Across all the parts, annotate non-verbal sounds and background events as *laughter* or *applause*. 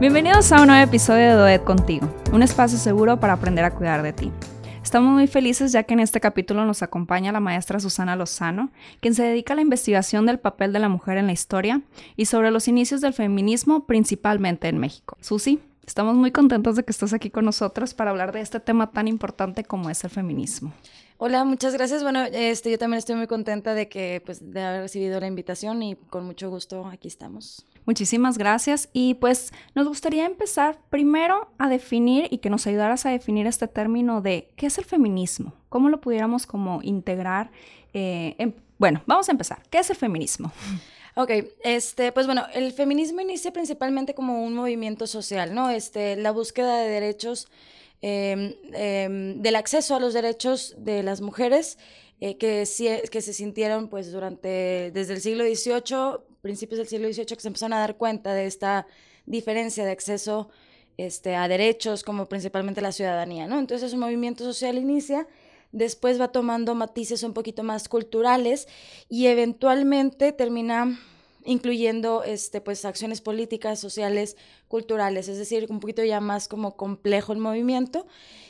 Bienvenidos a un nuevo episodio de Doed Contigo, un espacio seguro para aprender a cuidar de ti. Estamos muy felices ya que en este capítulo nos acompaña la maestra Susana Lozano, quien se dedica a la investigación del papel de la mujer en la historia y sobre los inicios del feminismo, principalmente en México. Susi, estamos muy contentos de que estés aquí con nosotros para hablar de este tema tan importante como es el feminismo. Hola, muchas gracias. Bueno, este, yo también estoy muy contenta de que, pues, de haber recibido la invitación y con mucho gusto aquí estamos. Muchísimas gracias y pues nos gustaría empezar primero a definir y que nos ayudaras a definir este término de qué es el feminismo, cómo lo pudiéramos como integrar. Eh, bueno, vamos a empezar. ¿Qué es el feminismo? Ok, este, pues bueno, el feminismo inicia principalmente como un movimiento social, ¿no? Este, la búsqueda de derechos Em, em, del acceso a los derechos de las mujeres eh, que, que se sintieron pues durante, desde el siglo XVIII, principios del siglo XVIII, que se empezaron a dar cuenta de esta diferencia de acceso este, a derechos, como principalmente la ciudadanía, ¿no? Entonces, un movimiento social inicia, después va tomando matices un poquito más culturales y eventualmente termina incluyendo este, pues, acciones políticas, sociales, culturales, es decir, un poquito ya más como complejo el movimiento.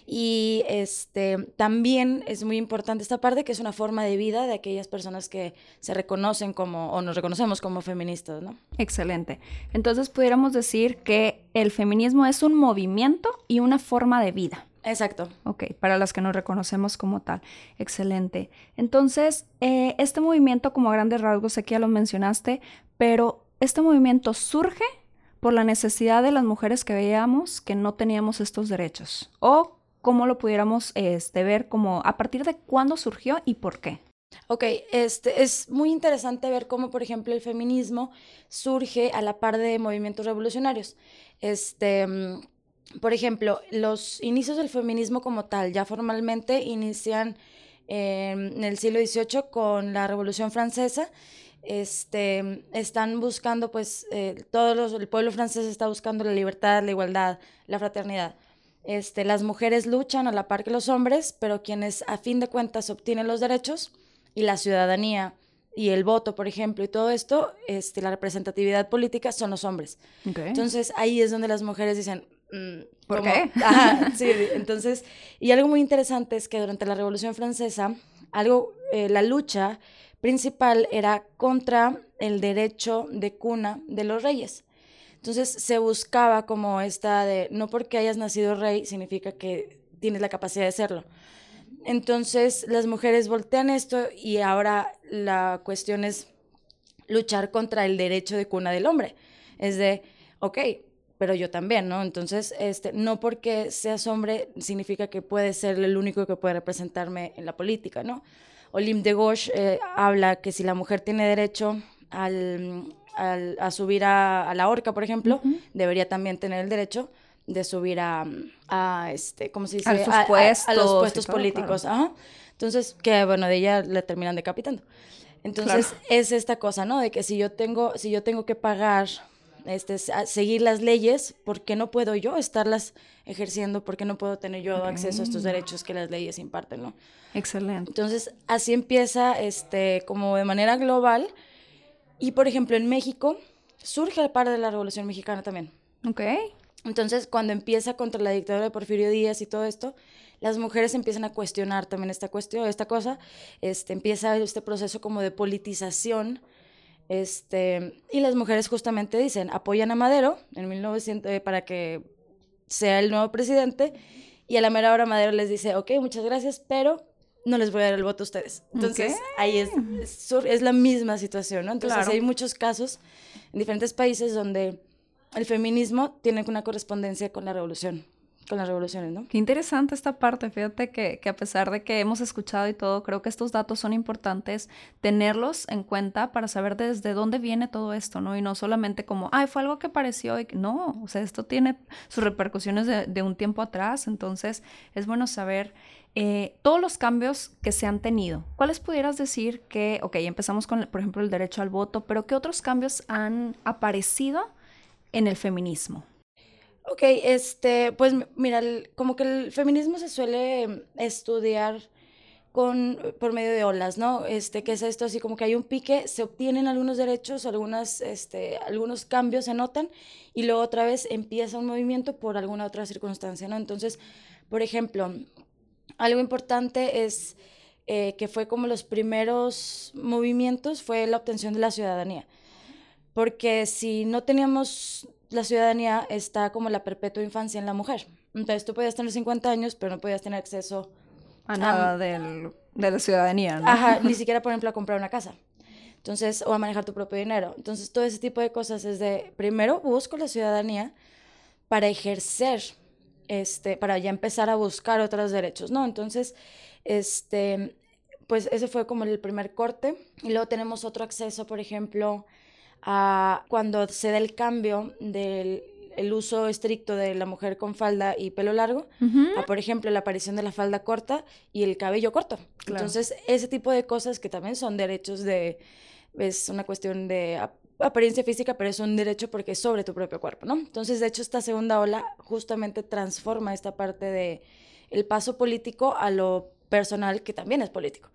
Y este, también es muy importante esta parte que es una forma de vida de aquellas personas que se reconocen como, o nos reconocemos como feministas, ¿no? Excelente. Entonces pudiéramos decir que el feminismo es un movimiento y una forma de vida. Exacto. Ok, para las que nos reconocemos como tal. Excelente. Entonces, eh, este movimiento, como a grandes rasgos, aquí ya lo mencionaste, pero este movimiento surge por la necesidad de las mujeres que veíamos que no teníamos estos derechos. O cómo lo pudiéramos este, ver como a partir de cuándo surgió y por qué. Ok, este, es muy interesante ver cómo, por ejemplo, el feminismo surge a la par de movimientos revolucionarios. Este, mm, por ejemplo, los inicios del feminismo como tal, ya formalmente inician en el siglo XVIII con la Revolución Francesa. Este, están buscando, pues, eh, todos el pueblo francés está buscando la libertad, la igualdad, la fraternidad. Este, las mujeres luchan a la par que los hombres, pero quienes a fin de cuentas obtienen los derechos y la ciudadanía y el voto, por ejemplo, y todo esto, este, la representatividad política son los hombres. Entonces ahí es donde las mujeres dicen, Mm, ¿Por qué? *laughs* *laughs* sí, entonces, y algo muy interesante es que durante la Revolución Francesa, algo, eh, la lucha principal era contra el derecho de cuna de los reyes. Entonces se buscaba como esta de, no porque hayas nacido rey significa que tienes la capacidad de serlo. Entonces las mujeres voltean esto y ahora la cuestión es luchar contra el derecho de cuna del hombre. Es de, ok, pero yo también, ¿no? Entonces, este, no porque seas hombre significa que puedes ser el único que puede representarme en la política, ¿no? Olim de Gauche eh, habla que si la mujer tiene derecho al, a subir a, la horca, por ejemplo, debería también tener el derecho de subir a, a este, ¿cómo se dice? A, puestos, a los puestos políticos. Ajá. Entonces, que bueno, de ella le terminan decapitando. Entonces, es esta cosa, ¿no? De que si yo tengo, si yo tengo que pagar este, seguir las leyes, ¿por qué no puedo yo estarlas ejerciendo? ¿Por qué no puedo tener yo acceso a estos derechos que las leyes imparten? ¿no? Excelente. Entonces, así empieza este, como de manera global. Y, por ejemplo, en México surge al par de la Revolución Mexicana también. Ok. Entonces, cuando empieza contra la dictadura de Porfirio Díaz y todo esto, las mujeres empiezan a cuestionar también esta cuestión, esta cosa, este, empieza este proceso como de politización este, y las mujeres justamente dicen, apoyan a Madero en 1900 eh, para que sea el nuevo presidente. Y a la mera hora Madero les dice, ok, muchas gracias, pero no les voy a dar el voto a ustedes. Entonces, ahí es, es, la misma situación, ¿no? Entonces, hay muchos casos en diferentes países donde el feminismo tiene una correspondencia con la revolución con las revoluciones. Qué interesante esta parte. Fíjate que, que, a pesar de que hemos escuchado y todo, creo que estos datos son importantes tenerlos en cuenta para saber desde dónde viene todo esto, ¿no? Y no solamente como, ay, fue algo que pareció y no, o sea, esto tiene sus repercusiones de, de un tiempo atrás, entonces es bueno saber eh, todos los cambios que se han tenido. ¿Cuáles pudieras decir que, ok, empezamos con, por ejemplo, el derecho al voto, pero qué otros cambios han aparecido en el feminismo? Ok, este, pues mira, como que el feminismo se suele estudiar con, por medio de olas, ¿no? Este, ¿Qué es esto? Así como que hay un pique, se obtienen algunos derechos, algunas, este, algunos cambios se notan y luego otra vez empieza un movimiento por alguna otra circunstancia, ¿no? Entonces, por ejemplo, algo importante es eh, que fue como los primeros movimientos, fue la obtención de la ciudadanía. Porque si no teníamos la ciudadanía, está como la perpetua infancia en la mujer. Entonces tú podías tener 50 años, pero no podías tener acceso a nada de la ciudadanía, ¿no? Ajá, ni *laughs* siquiera, por ejemplo, a comprar una casa. Entonces, o a manejar tu propio dinero. Entonces, todo ese tipo de cosas es de, primero busco la ciudadanía para ejercer, este, para ya empezar a buscar otros derechos, ¿no? Entonces, este, pues ese fue como el primer corte. Y luego tenemos otro acceso, por ejemplo, a cuando se da el cambio del el uso estricto de la mujer con falda y pelo largo, a, por ejemplo, la aparición de la falda corta y el cabello corto. Entonces, ese tipo de cosas que también son derechos de, es una cuestión de apariencia física, pero es un derecho porque es sobre tu propio cuerpo, ¿no? Entonces, de hecho, esta segunda ola justamente transforma esta parte de el paso político a lo personal, que también es político.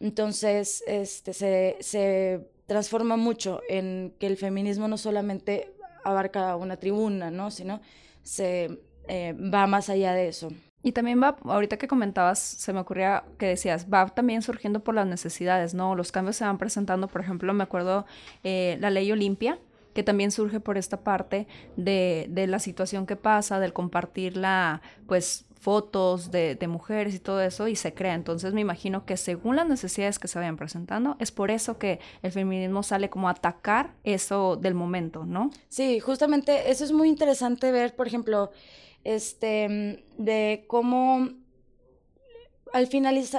Entonces, este, se, se transforma mucho en que el feminismo no solamente abarca una tribuna, ¿no? Sino se eh, va más allá de eso. Y también va, ahorita que comentabas, se me ocurría que decías, va también surgiendo por las necesidades, ¿no? Los cambios se van presentando, por ejemplo, me acuerdo eh, la ley Olimpia, que también surge por esta parte de, de, la situación que pasa, del compartirla, pues fotos de, de, mujeres y todo eso y se crea. Entonces me imagino que según las necesidades que se vayan presentando, es por eso que el feminismo sale como a atacar eso del momento, ¿no? Sí, justamente eso es muy interesante ver, por ejemplo, este, de cómo al,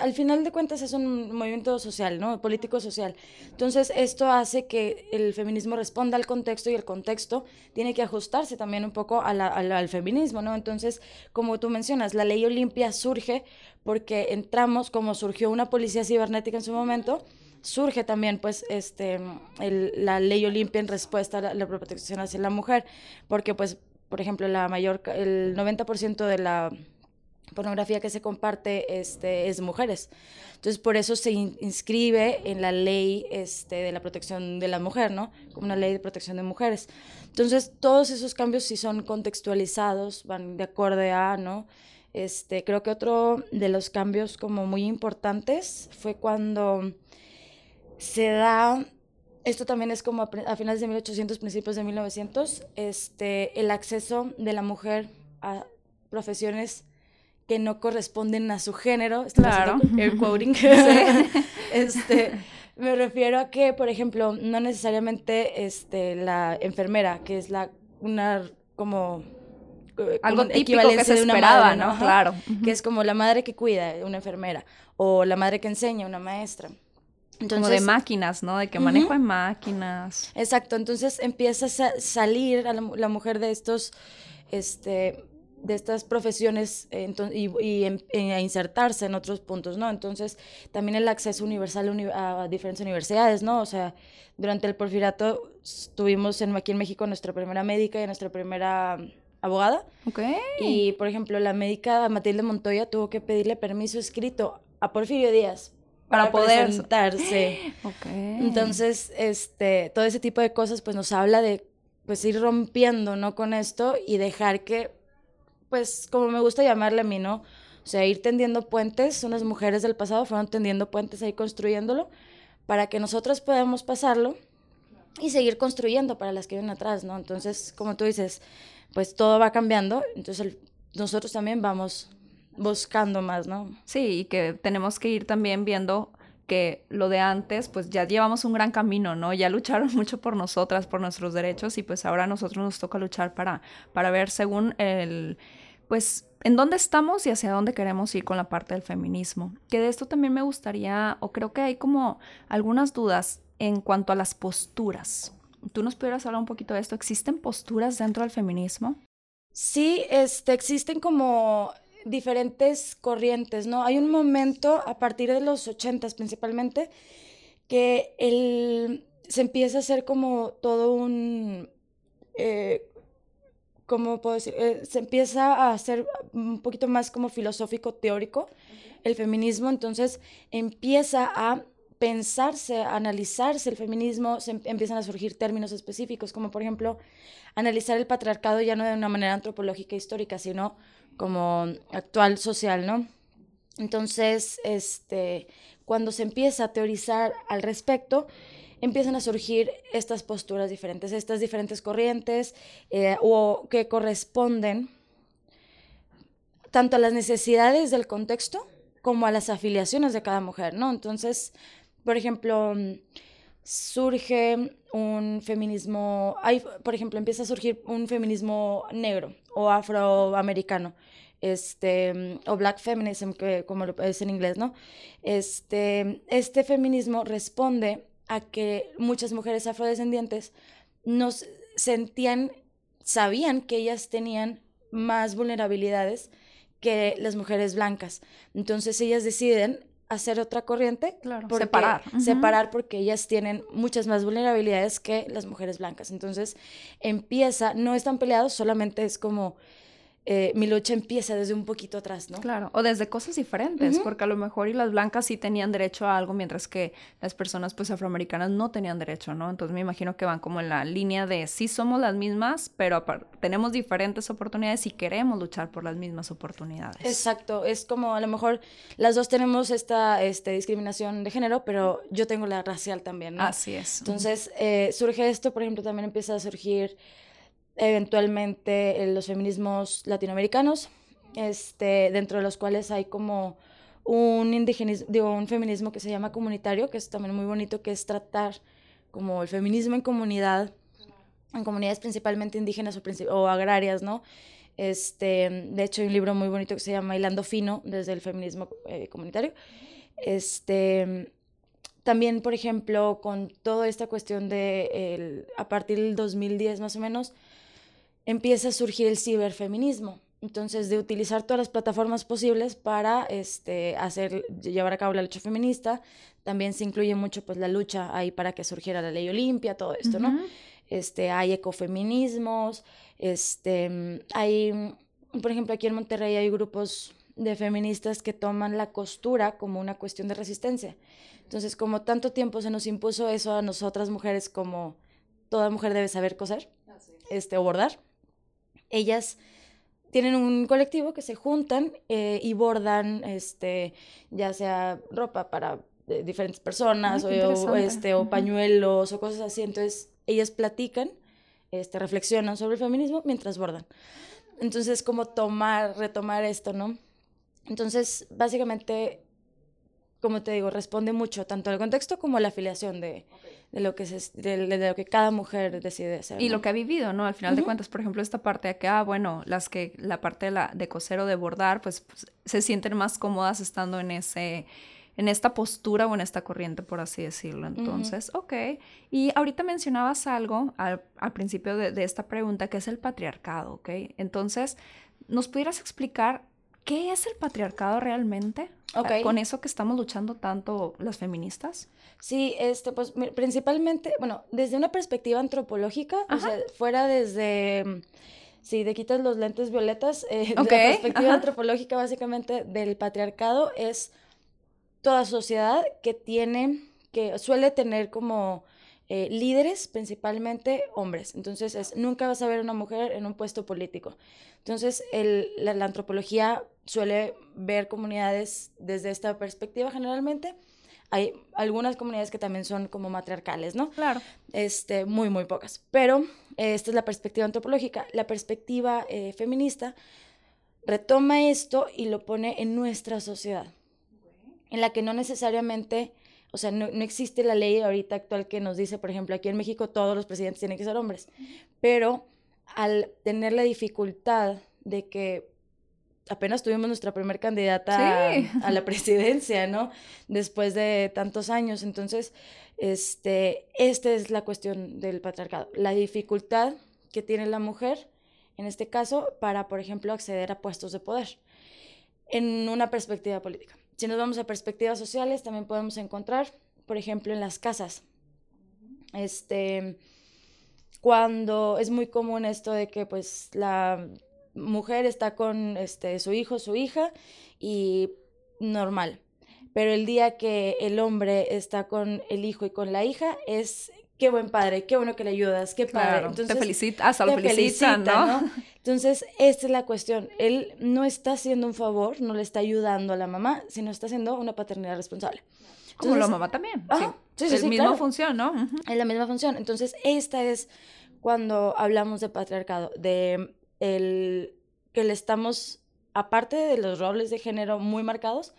al final de cuentas es un movimiento social, ¿no? Político social. Entonces, esto hace que el feminismo responda al contexto y el contexto tiene que ajustarse también un poco al feminismo, ¿no? Entonces, como tú mencionas, la ley Olimpia surge porque entramos, como surgió una policía cibernética en su momento, surge también pues este la ley Olimpia en respuesta a la, protección hacia la mujer, porque pues, por ejemplo, la mayor, el 90% de la pornografía que se comparte este, es mujeres. Entonces, por eso se inscribe en la ley este, de la protección de la mujer, ¿no? Como una ley de protección de mujeres. Entonces, todos esos cambios sí son contextualizados, van de acorde a, ¿no? Este, creo que otro de los cambios como muy importantes fue cuando se da, esto también es como a, a finales de 1800, principios de 1900, este, el acceso de la mujer a profesiones que no corresponden a su género. Claro. Air quoting. *laughs* *laughs* este, me refiero a que, por ejemplo, no necesariamente este, la enfermera, que es la una como algo típico que se esperaba, ¿no? Claro. Que es como la madre que cuida, una enfermera, o la madre que enseña, una maestra. Entonces, como de máquinas, ¿no? De que manejo de máquinas. Exacto, entonces empieza a salir a la, la mujer de estos, este, de estas profesiones y, a insertarse en otros puntos, ¿no? Entonces, también el acceso universal a diferentes universidades, ¿no? O sea, durante el porfirato tuvimos en, aquí en México nuestra primera médica y nuestra primera abogada. Ok. Y, por ejemplo, la médica Matilde Montoya tuvo que pedirle permiso escrito a Porfirio Díaz para, poder presentarse. *gasps* Okay. Entonces, este, todo ese tipo de cosas, pues, nos habla de, pues, ir rompiendo, ¿no? Con esto y dejar que pues como me gusta llamarle a mí, ¿no? O sea, ir tendiendo puentes, unas mujeres del pasado fueron tendiendo puentes ahí construyéndolo para que nosotros podamos pasarlo y seguir construyendo para las que vienen atrás, ¿no? Entonces, como tú dices, pues todo va cambiando, entonces nosotros también vamos buscando más, ¿no? Sí, y que tenemos que ir también viendo que lo de antes, pues ya llevamos un gran camino, ¿no? Ya lucharon *laughs* mucho por nosotras, por nuestros derechos, y pues ahora a nosotros nos toca luchar para, para ver según el pues en dónde estamos y hacia dónde queremos ir con la parte del feminismo. Que de esto también me gustaría, o creo que hay como algunas dudas en cuanto a las posturas. ¿Tú nos pudieras hablar un poquito de esto? ¿Existen posturas dentro del feminismo? Sí, este, existen como diferentes corrientes, ¿no? Hay un momento, a partir de los ochentas principalmente, que el, se empieza a hacer como todo un... Eh, ¿cómo puedo decir? Eh, se empieza a hacer un poquito más como filosófico, teórico, el feminismo, entonces empieza a pensarse, a analizarse el feminismo, se em, empiezan a surgir términos específicos, como por ejemplo analizar el patriarcado ya no de una manera antropológica e histórica, sino como actual social, ¿no? Entonces, este, cuando se empieza a teorizar al respecto, empiezan a surgir estas posturas diferentes, estas diferentes corrientes eh, o que corresponden tanto a las necesidades del contexto como a las afiliaciones de cada mujer, ¿no? Entonces, por ejemplo, surge un feminismo, hay, por ejemplo, empieza a surgir un feminismo negro o afroamericano este, o black feminism, que, como lo es en inglés, ¿no? Este, este feminismo responde a que muchas mujeres afrodescendientes nos sentían, sabían que ellas tenían más vulnerabilidades que las mujeres blancas. Entonces ellas deciden hacer otra corriente, claro, separar. Separar porque ellas tienen muchas más vulnerabilidades que las mujeres blancas. Entonces empieza, no están peleados, solamente es como eh, mi lucha empieza desde un poquito atrás, ¿no? Claro, o desde cosas diferentes, porque a lo mejor y las blancas sí tenían derecho a algo, mientras que las personas pues afroamericanas no tenían derecho, ¿no? Entonces me imagino que van como en la línea de sí somos las mismas, pero tenemos diferentes oportunidades y queremos luchar por las mismas oportunidades. Exacto, es como a lo mejor las dos tenemos esta este, discriminación de género, pero yo tengo la racial también, ¿no? Así es. Entonces eh, surge esto, por ejemplo, también empieza a surgir eventualmente los feminismos latinoamericanos, este, dentro de los cuales hay como un, indigenismo, un feminismo que se llama comunitario, que es también muy bonito, que es tratar como el feminismo en comunidad, en comunidades principalmente indígenas o, o agrarias, ¿no? Este, de hecho, hay un libro muy bonito que se llama Hilando Fino, desde el feminismo eh, comunitario. Este, también, por ejemplo, con toda esta cuestión de, el, a partir del 2010 más o menos, empieza a surgir el ciberfeminismo. Entonces, de utilizar todas las plataformas posibles para este, hacer, llevar a cabo la lucha feminista, también se incluye mucho pues, la lucha ahí para que surgiera la ley Olimpia, todo esto, ¿no? Este, hay ecofeminismos, este, hay, por ejemplo, aquí en Monterrey hay grupos de feministas que toman la costura como una cuestión de resistencia. Entonces, como tanto tiempo se nos impuso eso a nosotras mujeres como toda mujer debe saber coser, este, o bordar, ellas tienen un colectivo que se juntan eh, y bordan, este, ya sea ropa para eh, diferentes personas o, este, o pañuelos o cosas así. Entonces, ellas platican, este, reflexionan sobre el feminismo mientras bordan. Entonces, como tomar, retomar esto, ¿no? Entonces, básicamente, como te digo, responde mucho tanto al contexto como a la afiliación de, de lo que de, lo que cada mujer decide hacer. Y lo que ha vivido, ¿no? Al final de cuentas, por ejemplo, esta parte de que, ah, bueno, las que, la parte de, la, de coser o de bordar, pues, pues, se sienten más cómodas estando en ese, en esta postura o en esta corriente, por así decirlo. Entonces, ok. Y ahorita mencionabas algo al, al principio de, de esta pregunta, que es el patriarcado, ¿ok? Entonces, ¿nos pudieras explicar qué es el patriarcado realmente? Okay. Con eso que estamos luchando tanto las feministas. Sí, este, pues principalmente, bueno, desde una perspectiva antropológica, o sea, fuera desde, mm, si te quitas los lentes violetas, eh, *laughs* la perspectiva antropológica básicamente del patriarcado es toda sociedad que tiene, que suele tener como eh, líderes, principalmente hombres. Entonces, es, nunca vas a ver una mujer en un puesto político. Entonces, el, la, la antropología suele ver comunidades desde esta perspectiva generalmente hay algunas comunidades que también son como matriarcales, ¿no? Claro. Este, muy, muy pocas. Pero esta es la perspectiva antropológica. La perspectiva eh, feminista retoma esto y lo pone en nuestra sociedad, en la que no necesariamente, o sea, no, no, existe la ley ahorita actual que nos dice, por ejemplo, aquí en México todos los presidentes tienen que ser hombres, pero al tener la dificultad de que apenas tuvimos nuestra primera candidata a, la presidencia, ¿no? Después de tantos años. Entonces, este, esta es la cuestión del patriarcado, la dificultad que tiene la mujer, en este caso, para, por ejemplo, acceder a puestos de poder en una perspectiva política. Si nos vamos a perspectivas sociales, también podemos encontrar, por ejemplo, en las casas. Este, cuando es muy común esto de que pues la mujer está con este, su hijo, su hija y normal. Pero el día que el hombre está con el hijo y con la hija es qué buen padre, qué bueno que le ayudas, qué padre. Entonces, te felicita, hasta lo felicitan, ¿no? Entonces, esta es la cuestión. Él no está haciendo un favor, no le está ayudando a la mamá, sino está haciendo una paternidad responsable. Como la mamá también. sí, sí, sí, misma función, ¿no? Es la misma función. Entonces, esta es cuando hablamos de patriarcado, de el que le estamos, aparte de los roles de género muy marcados,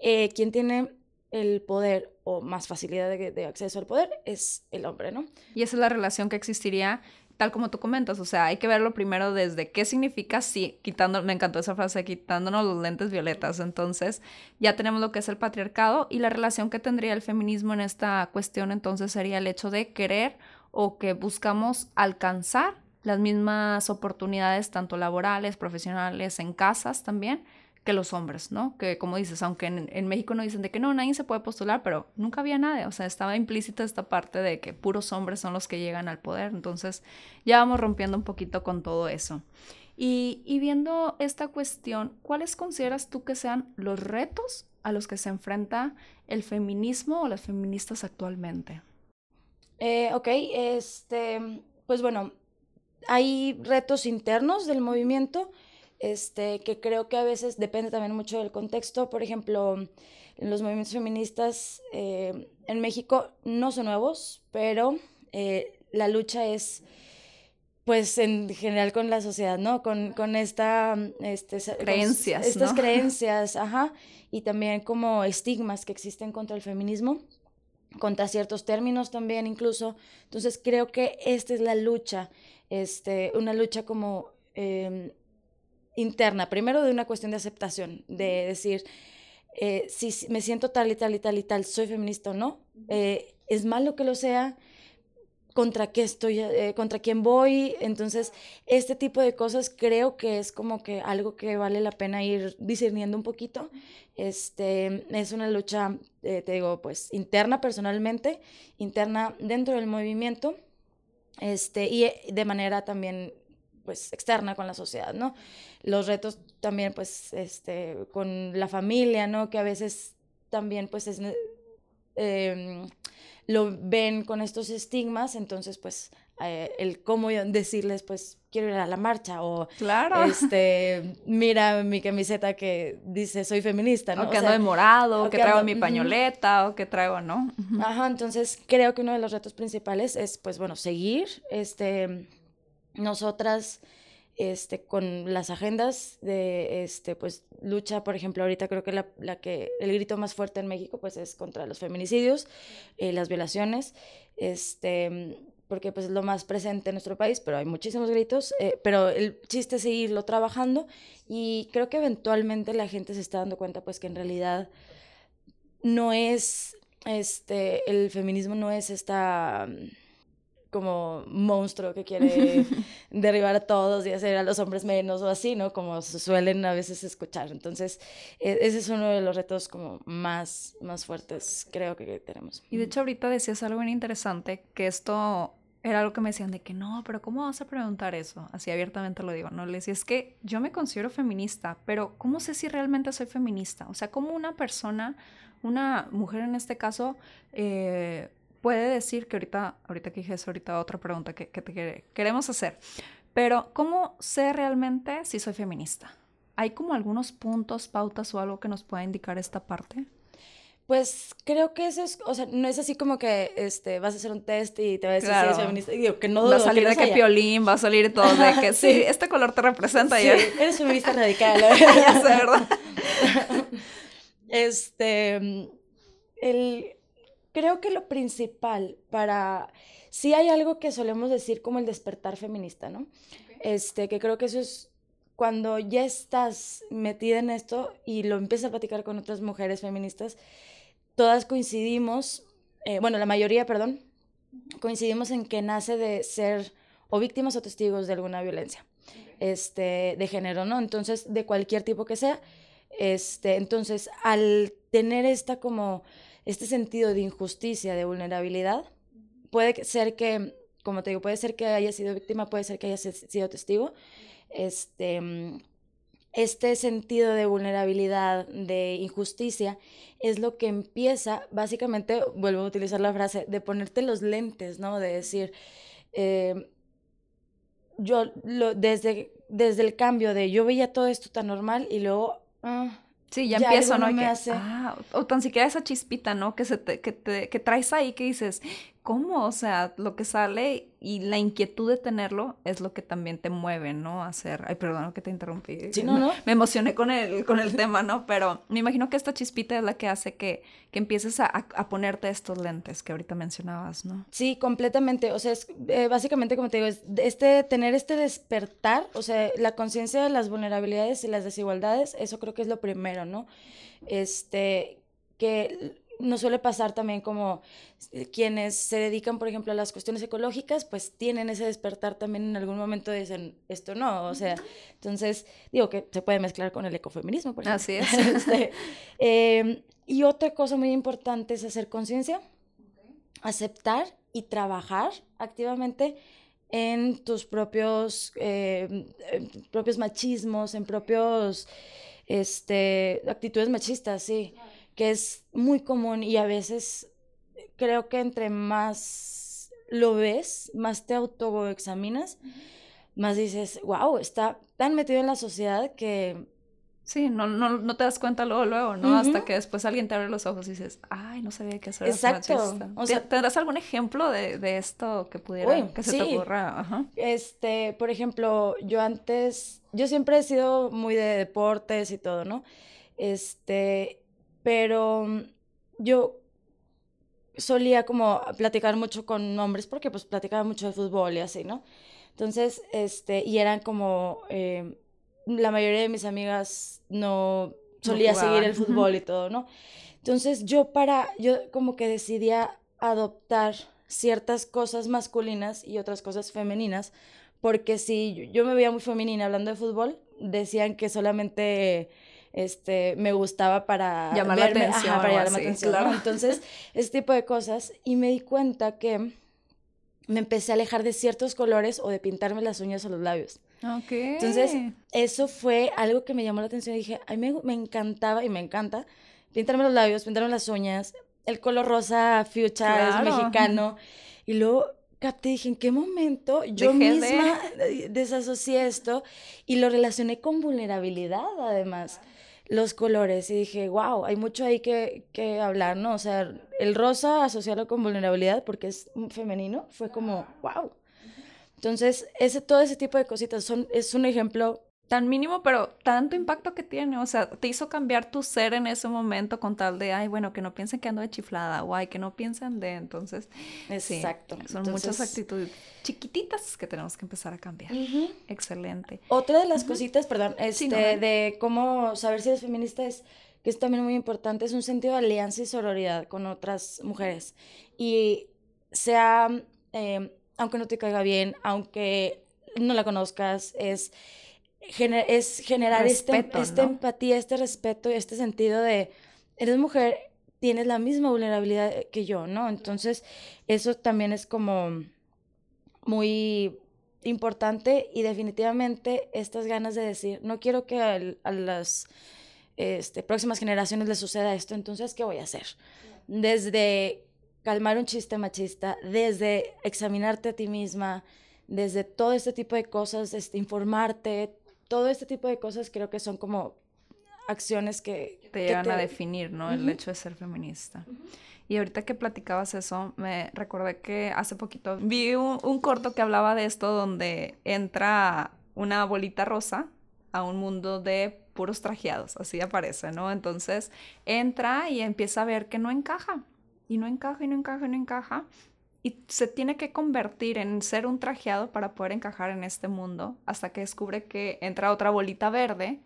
eh, quien tiene el poder o más facilidad de, acceso al poder es el hombre, ¿no? Y esa es la relación que existiría tal como tú comentas, o sea, hay que verlo primero desde qué significa sí, quitando, me encantó esa frase, quitándonos los lentes violetas, entonces ya tenemos lo que es el patriarcado y la relación que tendría el feminismo en esta cuestión entonces sería el hecho de querer o que buscamos alcanzar las mismas oportunidades, tanto laborales, profesionales, en casas también, que los hombres, ¿no? Que como dices, aunque en, México no dicen de que no, nadie se puede postular, pero nunca había nadie, o sea, estaba implícita esta parte de que puros hombres son los que llegan al poder, entonces ya vamos rompiendo un poquito con todo eso. Y, viendo esta cuestión, ¿cuáles consideras tú que sean los retos a los que se enfrenta el feminismo o las feministas actualmente? Eh, ok, este, pues bueno, hay retos internos del movimiento, este, que creo que a veces depende también mucho del contexto. Por ejemplo, los movimientos feministas eh, en México no son nuevos, pero eh, la lucha es, pues, en general con la sociedad, ¿no? Con, con esta... Este, creencias, Estas creencias, ajá, y también como estigmas que existen contra el feminismo contra ciertos términos también incluso. Entonces creo que esta es la lucha, este, una lucha como em, interna, primero de una cuestión de aceptación, de decir, eh, si me siento tal y tal y tal y tal, soy feminista o no, eh, es malo que lo sea, contra qué estoy, eh, contra quién voy. Entonces, este tipo de cosas creo que es como que algo que vale la pena ir discerniendo un poquito. Este, es una lucha, eh, te digo, pues interna personalmente, interna dentro del movimiento, este, y eh, de manera también pues externa con la sociedad, ¿no? Los retos también pues este con la familia, ¿no? Que a veces también pues es em, lo ven con estos estigmas, entonces pues eh, el cómo decirles pues quiero ir a la marcha o claro. este mira mi camiseta que dice soy feminista, ¿no? O que ando de morado, o que, traigo mi pañoleta, o que traigo, ¿no? Ajá, entonces creo que uno de los retos principales es pues bueno, seguir este nosotras este, con las agendas de este, pues, lucha, por ejemplo, ahorita creo que la, la que el grito más fuerte en México pues, es contra los feminicidios, eh, las violaciones, este, porque pues, es lo más presente en nuestro país, pero hay muchísimos gritos, eh, pero el chiste es seguirlo trabajando y creo que eventualmente la gente se está dando cuenta pues, que en realidad no es, este, el feminismo no es esta como monstruo que quiere *laughs* derribar a todos y hacer a los hombres menos o así, ¿no? Como se suelen a veces escuchar. Entonces, e, ese es uno de los retos como más, más fuertes creo que tenemos. Y de hecho ahorita decías algo bien interesante, que esto era algo que me decían de que no, pero ¿cómo vas a preguntar eso? Así abiertamente lo digo, ¿no? Le decía, es que yo me considero feminista, pero ¿cómo sé si realmente soy feminista? O sea, ¿cómo una persona, una mujer en este caso, eh, puede decir que ahorita, ahorita que dije eso, ahorita otra pregunta que, que te queremos hacer, pero ¿cómo sé realmente si soy feminista? ¿Hay como algunos puntos, pautas o algo que nos pueda indicar esta parte? Pues creo que eso es, o sea, no es así como que este, vas a hacer un test y te va a decir si eres feminista. Digo, que no va a salir de que piolín, va a salir todo de que sí, este color te representa. Sí, eres feminista radical. *laughs* ya sé, ¿verdad? *laughs* este, el, creo que lo principal para... Sí hay algo que solemos decir como el despertar feminista, ¿no? Este, que creo que eso es cuando ya estás metida en esto y lo empiezas a platicar con otras mujeres feministas, todas coincidimos, eh, bueno, la mayoría, perdón, coincidimos en que nace de ser o víctimas o testigos de alguna violencia este, de género, ¿no? Entonces, de cualquier tipo que sea. Este, entonces, al tener esta como este sentido de injusticia, de vulnerabilidad, puede ser que como te digo, puede ser que haya sido víctima, puede ser que haya sido testigo, este, este sentido de vulnerabilidad, de injusticia, es lo que empieza, básicamente, vuelvo a utilizar la frase, de ponerte los lentes, ¿no? De decir, eh, yo lo, desde, desde el cambio de yo veía todo esto tan normal y luego... Ah, Sí, ya, empiezo, ¿no? Ah, o tan siquiera esa chispita, ¿no? Que, se te, que, te, que traes ahí que dices, ¿cómo? O sea, lo que sale y la inquietud de tenerlo es lo que también te mueve, ¿no? A hacer, ay, perdón que te interrumpí. Sí, no, no. Me emocioné con el, con el tema, ¿no? Pero me imagino que esta chispita es la que hace que, que empieces a, a, ponerte estos lentes que ahorita mencionabas, ¿no? Sí, completamente. O sea, es eh, básicamente, como te digo, es este, tener este despertar, o sea, la conciencia de las vulnerabilidades y las desigualdades, eso creo que es lo primero, ¿no? Este, que nos suele pasar también como eh, quienes se dedican, por ejemplo, a las cuestiones ecológicas, pues tienen ese despertar también en algún momento dicen, esto no, o sea, entonces digo que se puede mezclar con el ecofeminismo, por ejemplo. Así es. *laughs* Este, em, y otra cosa muy importante es hacer conciencia, aceptar y trabajar activamente en tus propios, em, propios machismos, en propios este, actitudes machistas, sí que es muy común y a veces creo que entre más lo ves, más te autoexaminas, más dices, wow, está tan metido en la sociedad que... Sí, no, no, no te das cuenta luego, luego, ¿no? Hasta que después alguien te abre los ojos y dices, ay, no sabía qué hacer. Exacto. O sea, ¿Tendrás algún ejemplo de, de esto que pudiera, que se te ocurra? Este, por ejemplo, yo antes, yo siempre he sido muy de deportes y todo, ¿no? Este, pero mm, yo solía como platicar mucho con hombres porque pues platicaba mucho de fútbol y así, ¿no? Entonces, este, y eran como, eh, la mayoría de mis amigas no solía seguir el fútbol y todo, ¿no? Entonces yo para, yo como que decidía adoptar ciertas cosas masculinas y otras cosas femeninas, porque si yo me veía muy femenina hablando de fútbol, decían que solamente este, me gustaba para llamar la atención. para llamar la atención. Entonces, *laughs* ese tipo de cosas. Y me di cuenta que me empecé a alejar de ciertos colores o de pintarme las uñas o los labios. Ok. Entonces, eso fue algo que me llamó la atención. Y dije, a mí me, encantaba y me encanta pintarme los labios, pintarme las uñas. El color rosa fuchsia es mexicano. Y luego capté, dije, ¿en qué momento yo misma desasocié esto y lo relacioné con vulnerabilidad además? Los colores y dije, wow, hay mucho ahí que, que hablar, ¿no? O sea, el rosa asociarlo con vulnerabilidad porque es femenino fue como, wow. Entonces, ese, todo ese tipo de cositas son, es un ejemplo tan mínimo, pero tanto impacto que tiene. O sea, te hizo cambiar tu ser en ese momento con tal de, ay, bueno, que no piensen que ando de chiflada, o ay, que no piensen de. Entonces, exacto. son muchas actitudes chiquititas que tenemos que empezar a cambiar. Excelente. Otra de las cositas, perdón, este, de cómo saber si eres feminista es que es también muy importante, es un sentido de alianza y sororidad con otras mujeres. Y sea, eh, aunque no te caiga bien, aunque no la conozcas, es es generar este, esta empatía, este respeto y este sentido de, eres mujer, tienes la misma vulnerabilidad que yo, ¿no? Entonces, eso también es como muy importante y definitivamente estas ganas de decir, no quiero que a, las este, próximas generaciones les suceda esto, entonces, ¿qué voy a hacer? Desde calmar un chiste machista, desde examinarte a ti misma, desde todo este tipo de cosas, este, informarte, todo este tipo de cosas creo que son como acciones que... Te llevan a definir, ¿no? El hecho de ser feminista. Y ahorita que platicabas eso, me recordé que hace poquito vi un, corto que hablaba de esto donde entra una bolita rosa a un mundo de puros trajeados, así aparece, ¿no? Entonces entra y empieza a ver que no encaja, y no encaja, y no encaja, y no encaja, y se tiene que convertir en ser un trajeado para poder encajar en este mundo hasta que descubre que entra otra bolita verde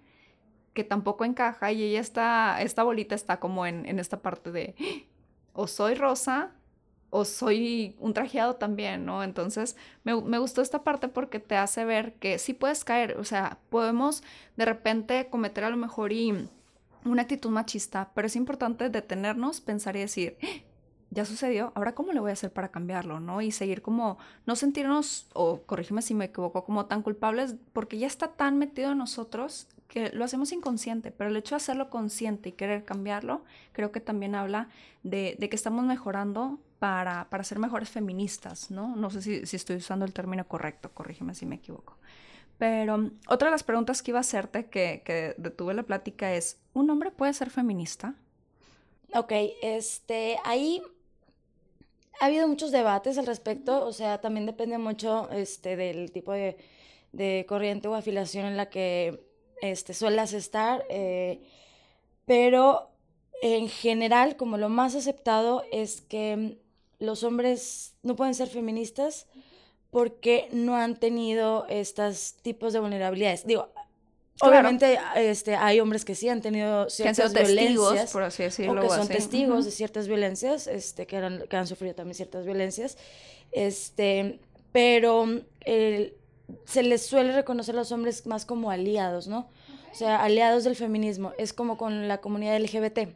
que tampoco encaja y ella está, esta bolita está como en, en esta parte de o soy rosa o soy un trajeado también, ¿no? Entonces me, me, gustó esta parte porque te hace ver que sí puedes caer, o sea, podemos de repente cometer a lo mejor y una actitud machista, pero es importante detenernos, pensar y decir, ya sucedió, ahora cómo le voy a hacer para cambiarlo, ¿no? Y seguir como, no sentirnos, o corrígeme si me equivoco, como tan culpables, porque ya está tan metido en nosotros que lo hacemos inconsciente, pero el hecho de hacerlo consciente y querer cambiarlo, creo que también habla de, que estamos mejorando para, para, ser mejores feministas, ¿no? No sé si, estoy usando el término correcto, corrígeme si me equivoco. Pero otra de las preguntas que iba a hacerte, que, que detuve la plática, es, ¿un hombre puede ser feminista? Ok, este, ahí ha habido muchos debates al respecto, o sea, también depende mucho este, del tipo de, de corriente o afiliación en la que este, suelas estar, eh, pero en general, como lo más aceptado es que los hombres no pueden ser feministas porque no han tenido estos tipos de vulnerabilidades. Digo, obviamente este, hay hombres que sí han tenido ciertas violencias, por así decirlo, o que son testigos de ciertas violencias, este, que, han, que han sufrido también ciertas violencias, este, pero se les suele reconocer a los hombres más como aliados, ¿no? O sea, aliados del feminismo. Es como con la comunidad LGBT.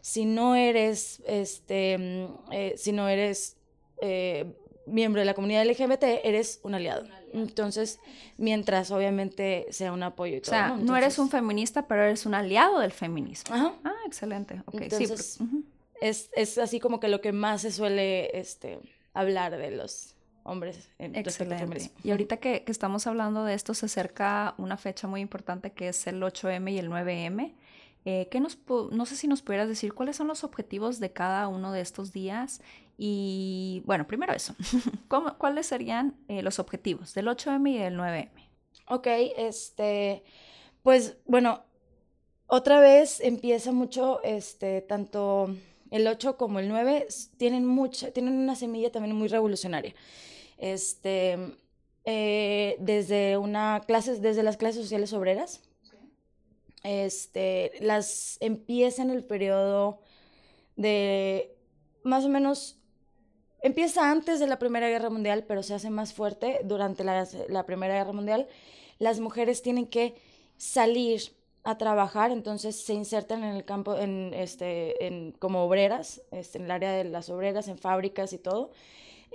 Si no eres, este, eh, si no eres eh, miembro de la comunidad LGBT, eres un aliado. Entonces, mientras obviamente sea un apoyo y todo. O sea, ¿no? eres un feminista, pero eres un aliado del feminismo. Ajá. Ah, excelente. Okay. Entonces, es, es, así como que lo que más se suele este, hablar de los hombres en Excelente. Y ahorita que, que, estamos hablando de esto, se acerca una fecha muy importante que es el 8M y el 9M. Eh, ¿qué nos, no sé si nos pudieras decir cuáles son los objetivos de cada uno de estos días y bueno, primero eso, *laughs* ¿cuáles serían eh, los objetivos del 8M y del 9M? Ok, este, pues bueno, otra vez empieza mucho, este, tanto el 8 como el 9 tienen mucha, tienen una semilla también muy revolucionaria. Este, eh, desde una clase, desde las clases sociales obreras, este, las empieza en el periodo de más o menos Empieza antes de la Primera Guerra Mundial, pero se hace más fuerte durante la, Primera Guerra Mundial. Las mujeres tienen que salir a trabajar, entonces se insertan en el campo, en, este, en, como obreras, este, en el área de las obreras, en fábricas y todo.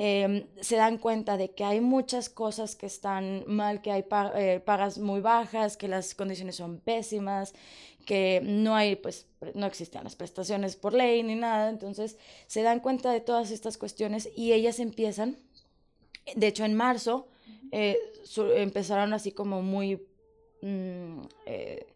Em, se dan cuenta de que hay muchas cosas que están mal, que hay eh, pagas muy bajas, que las condiciones son pésimas, que no hay, pues, no existían las prestaciones por ley ni nada, entonces se dan cuenta de todas estas cuestiones y ellas empiezan, de hecho en marzo, eh, empezaron así como muy mm, eh,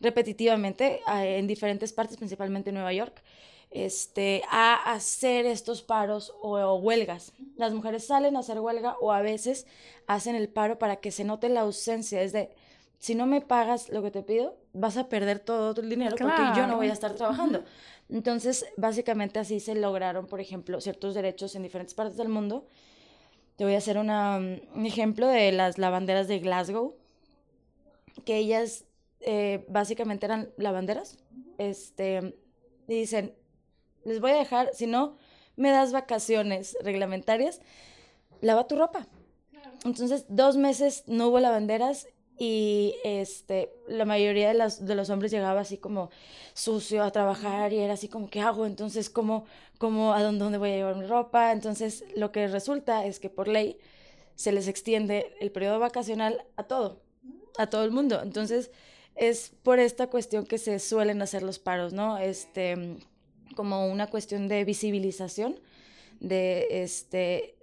repetitivamente en diferentes partes, principalmente en Nueva York, este, a hacer estos paros o, o, huelgas. Las mujeres salen a hacer huelga o a veces hacen el paro para que se note la ausencia, es de, si no me pagas lo que te pido, vas a perder todo el dinero porque yo no voy a estar trabajando. Entonces, básicamente así se lograron, por ejemplo, ciertos derechos en diferentes partes del mundo. Te voy a hacer una, un ejemplo de las lavanderas de Glasgow, que ellas eh, básicamente eran lavanderas. Este, y dicen, les voy a dejar, si no me das vacaciones reglamentarias, lava tu ropa. Entonces, dos meses no hubo lavanderas y este, la mayoría de, las, de los hombres llegaba así como sucio a trabajar y era así como, ¿qué hago? Entonces, ¿cómo, cómo, a dónde, dónde voy a llevar mi ropa? Entonces, lo que resulta es que por ley se les extiende el periodo vacacional a todo, a todo el mundo. Entonces, es por esta cuestión que se suelen hacer los paros, ¿no? Este, como una cuestión de visibilización de, este,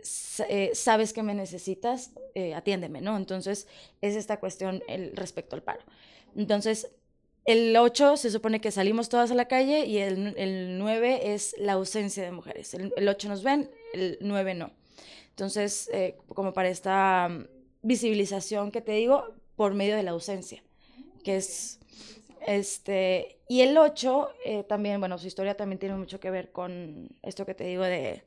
eh, sabes que me necesitas, eh, atiéndeme, ¿no? Entonces, es esta cuestión el, respecto al paro. Entonces, el 8 se supone que salimos todas a la calle y el, el 9 es la ausencia de mujeres. El, el, 8 nos ven, el 9 no. Entonces, eh, como para esta mm, visibilización que te digo, por medio de la ausencia, que es este, y el 8 también, bueno, su historia también tiene mucho que ver con esto que te digo de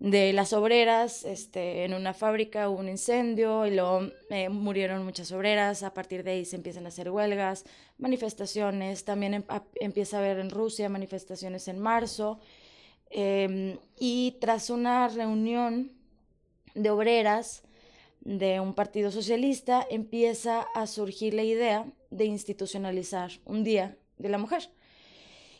de las obreras, este, en una fábrica hubo un incendio y luego eh, murieron muchas obreras, a partir de ahí se empiezan a hacer huelgas, manifestaciones, también em, empieza a haber en Rusia manifestaciones en marzo, em, y tras una reunión de obreras de un partido socialista empieza a surgir la idea de institucionalizar un día de la mujer.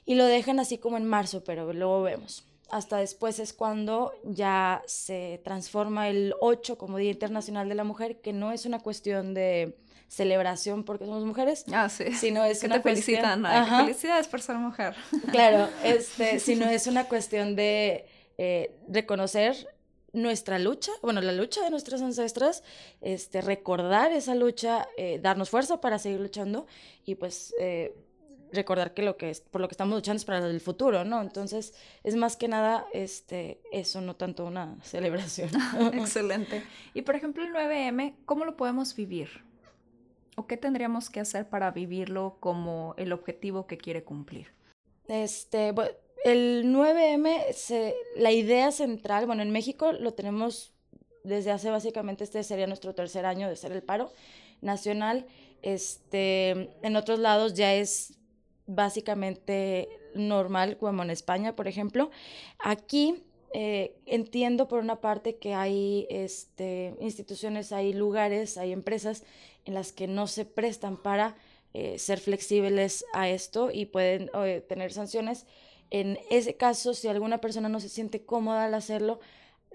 Y lo dejan así como en marzo, pero luego vemos. hasta después es cuando ya se transforma el 8 como Día Internacional de la Mujer, que no es una cuestión de celebración porque somos mujeres, ah, sí. sino es que una te felicitan, Ay, felicidades por ser mujer. Claro, *laughs* este, sino es una cuestión de eh, reconocer nuestra lucha, bueno, la lucha de nuestras ancestras, este, recordar esa lucha, eh, darnos fuerza para seguir luchando y pues eh, recordar que lo que es, por lo que estamos luchando es para el futuro, ¿no? Entonces, es más que nada este, eso, no tanto una *laughs* celebración. *laughs* Excelente. Y por ejemplo, el 9M, ¿cómo lo podemos vivir? ¿O qué tendríamos que hacer para vivirlo como el objetivo que quiere cumplir? Este, bueno, el 9M, se, la idea central, bueno, en México lo tenemos desde hace básicamente, este sería nuestro tercer año de ser el paro nacional. Este, en otros lados ya es básicamente normal, como en España, por ejemplo. Aquí eh, entiendo por una parte que hay este, instituciones, hay lugares, hay empresas en las que no se prestan para eh, ser flexibles a esto y pueden eh, tener sanciones. En ese caso, si alguna persona no se siente cómoda al hacerlo,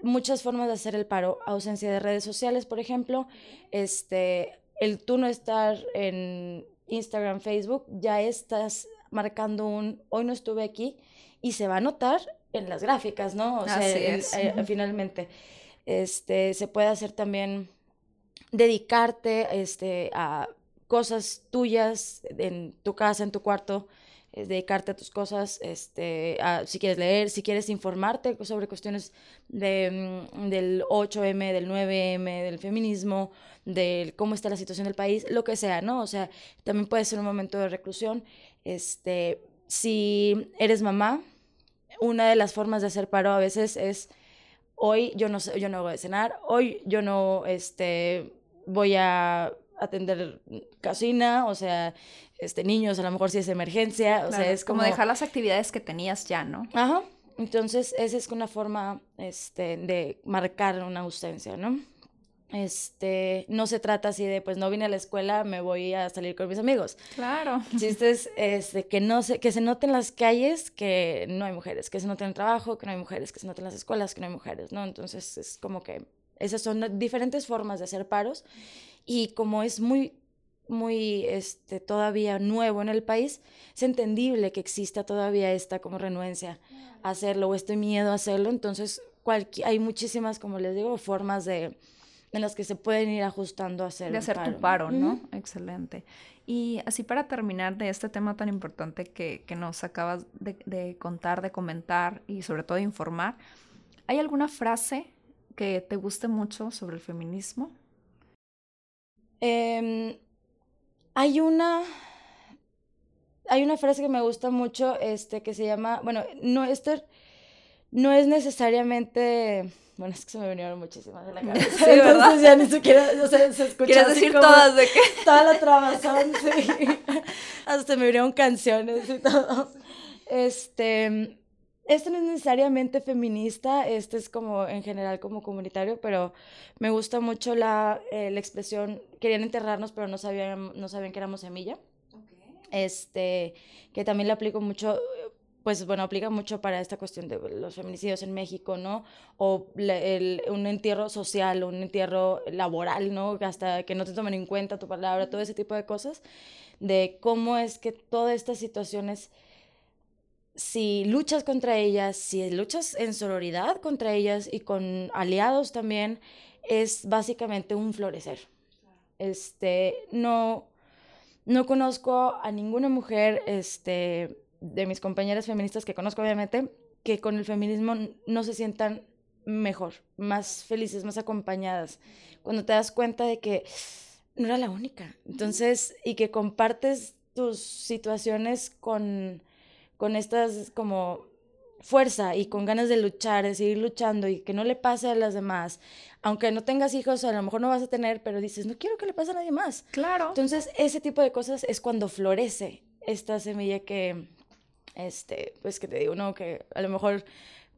muchas formas de hacer el paro, ausencia de redes sociales, por ejemplo, este, el tú no estar en Instagram, Facebook, ya estás marcando un hoy no estuve aquí y se va a notar en las gráficas, ¿no? O sea, eh, finalmente. Este, se puede hacer también dedicarte este, a cosas tuyas en tu casa, en tu cuarto, dedicarte a tus cosas, este, si quieres leer, si quieres informarte sobre cuestiones mm, del 8M, del 9M, del feminismo, de cómo está la situación del país, lo que sea, ¿no? O sea, también puede ser un momento de reclusión. Este, si eres mamá, una de las formas de hacer paro a veces es hoy yo no yo no voy a cenar, hoy yo no este voy a atender cocina, o sea, este, niños, a lo mejor si es emergencia, o sea, es como... dejar las actividades que tenías ya, ¿no? Ajá, entonces esa es una forma, este, de marcar una ausencia, ¿no? Este, no se trata así de, pues no vine a la escuela, me voy a salir con mis amigos. Claro. Chistes, este, que no se, que se noten las calles que no hay mujeres, que se noten en el trabajo, que no hay mujeres, que se noten en las escuelas, que no hay mujeres, ¿no? Entonces es como que esas son diferentes formas de hacer paros y como es muy muy este, todavía nuevo en el país, es entendible que exista todavía esta como renuencia a hacerlo o este miedo a hacerlo. Entonces, hay muchísimas, como les digo, formas de en las que se pueden ir ajustando a hacer de hacer tu paro, ¿no? Excelente. Y así para terminar de este tema tan importante que, que nos acabas de, de, contar, de comentar y sobre todo de informar, ¿hay alguna frase que te guste mucho sobre el feminismo? Eh, hay una. Hay una frase que me gusta mucho, este, que se llama. Bueno, no, este no es necesariamente. Bueno, es que se me vinieron muchísimas de la *laughs* cabeza. Sí, ¿verdad? Entonces ya ni siquiera, o sea, se escucha ¿Quieres decir todas de qué? *laughs* Toda la trabazón, *laughs* sí. Hasta me vinieron canciones y todo. Este, esto no es necesariamente feminista, este es como en general como comunitario, pero me gusta mucho la, eh, la expresión, querían enterrarnos, pero no sabían, no sabían que éramos semilla. Este, que también le aplico mucho, pues bueno, aplica mucho para esta cuestión de los feminicidios en México, ¿no? O el, un entierro social, un entierro laboral, ¿no? Hasta que no te tomen en cuenta tu palabra, todo ese tipo de cosas, de cómo es que todas estas situaciones si luchas contra ellas, si luchas en sororidad contra ellas y con aliados también, es básicamente un florecer. Este, no, no conozco a ninguna mujer este, de mis compañeras feministas que conozco, obviamente, que con el feminismo no se sientan mejor, más felices, más acompañadas. Cuando te das cuenta de que no era la única. Entonces, y que compartes tus situaciones con con estas como fuerza y con ganas de luchar, de seguir luchando y que no le pase a las demás. Aunque no tengas hijos, a lo mejor no vas a tener, pero dices, no quiero que le pase a nadie más. Claro. Entonces, ese tipo de cosas es cuando florece esta semilla que, este, pues que te digo, ¿no? Que a lo mejor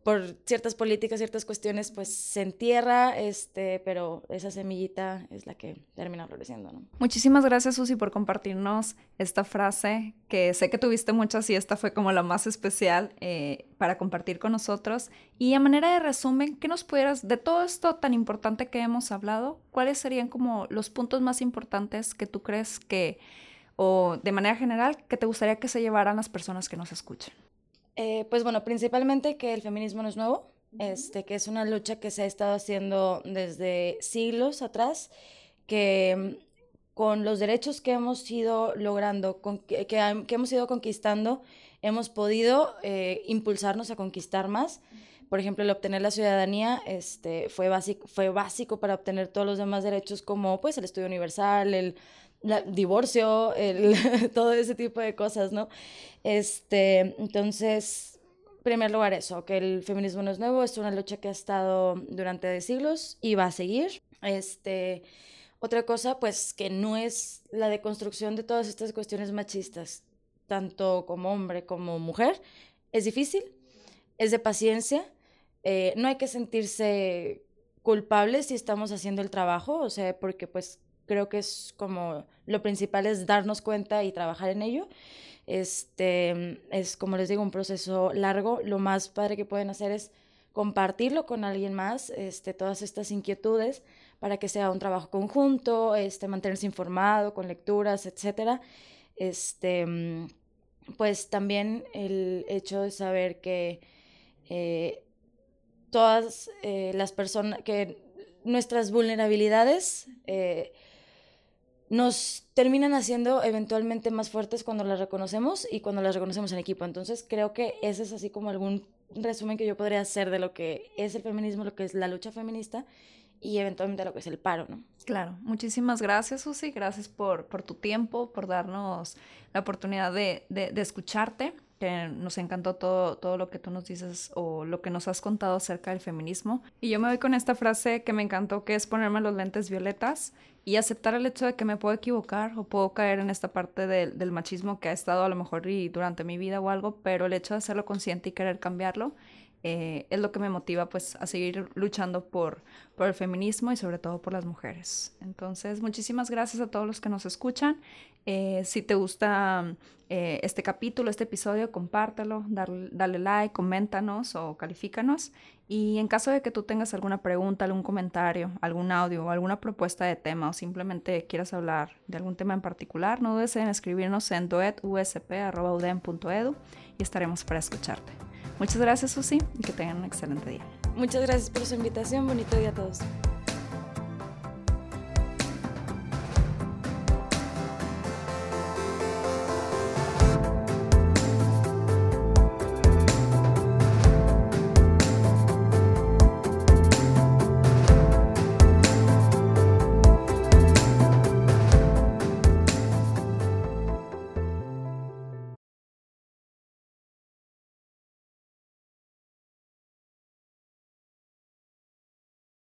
por ciertas políticas, ciertas cuestiones, pues se entierra, este, pero esa semillita es la que termina floreciendo, ¿no? Muchísimas gracias, Susi, por compartirnos esta frase, que sé que tuviste muchas y esta fue como la más especial eh, para compartir con nosotros. Y a manera de resumen, ¿qué nos pudieras, de todo esto tan importante que hemos hablado, cuáles serían como los puntos más importantes que tú crees que, o de manera general, que te gustaría que se llevaran las personas que nos escuchen? Eh, pues bueno, principalmente que el feminismo no es nuevo, este, que es una lucha que se ha estado haciendo desde siglos atrás, que mm, con los derechos que hemos ido logrando, que, hemos ido conquistando, hemos podido eh, impulsarnos a conquistar más. Por ejemplo, el obtener la ciudadanía este, fue, básico, fue básico para obtener todos los demás derechos como pues, el estudio universal, el divorcio, el, *laughs* todo ese tipo de cosas, ¿no? Este, entonces, en primer lugar eso, que el feminismo no es nuevo, es una lucha que ha estado durante siglos y va a seguir. Este, otra cosa, pues que no es la deconstrucción de todas estas cuestiones machistas, tanto como hombre como mujer, es difícil, es de paciencia, eh, no hay que sentirse culpables si estamos haciendo el trabajo, o sea, porque pues creo que es como lo principal es darnos cuenta y trabajar en ello. Este es como les digo un proceso largo. Lo más padre que pueden hacer es compartirlo con alguien más, este, todas estas inquietudes para que sea un trabajo conjunto, este, mantenerse informado con lecturas, etcétera. Este, pues también el hecho de saber que eh, todas eh, las personas, que nuestras vulnerabilidades eh, nos terminan haciendo eventualmente más fuertes cuando las reconocemos y cuando las reconocemos en equipo. Entonces creo que ese es así como algún resumen que yo podría hacer de lo que es el feminismo, lo que es la lucha feminista y eventualmente lo que es el paro, ¿no? Claro, muchísimas gracias Susi, gracias por, por tu tiempo, por darnos la oportunidad de, de, de escucharte que nos encantó todo, todo lo que tú nos dices o lo que nos has contado acerca del feminismo. Y yo me voy con esta frase que me encantó, que es ponerme los lentes violetas y aceptar el hecho de que me puedo equivocar o puedo caer en esta parte del machismo que ha estado a lo mejor durante mi vida o algo, pero el hecho de hacerlo consciente y querer cambiarlo eh, es lo que me motiva pues a seguir luchando por, por el feminismo y sobre todo por las mujeres. Entonces, muchísimas gracias a todos los que nos escuchan. Eh, si te gusta eh, este capítulo, este episodio, compártelo, dale, like, coméntanos o califícanos. Y en caso de que tú tengas alguna pregunta, algún comentario, algún audio o alguna propuesta de tema o simplemente quieras hablar de algún tema en particular, no dudes en escribirnos en duetusp.udem.edu y estaremos para escucharte. Muchas gracias, Susi, y que tengan un excelente día. Muchas gracias por su invitación. Bonito día a todos.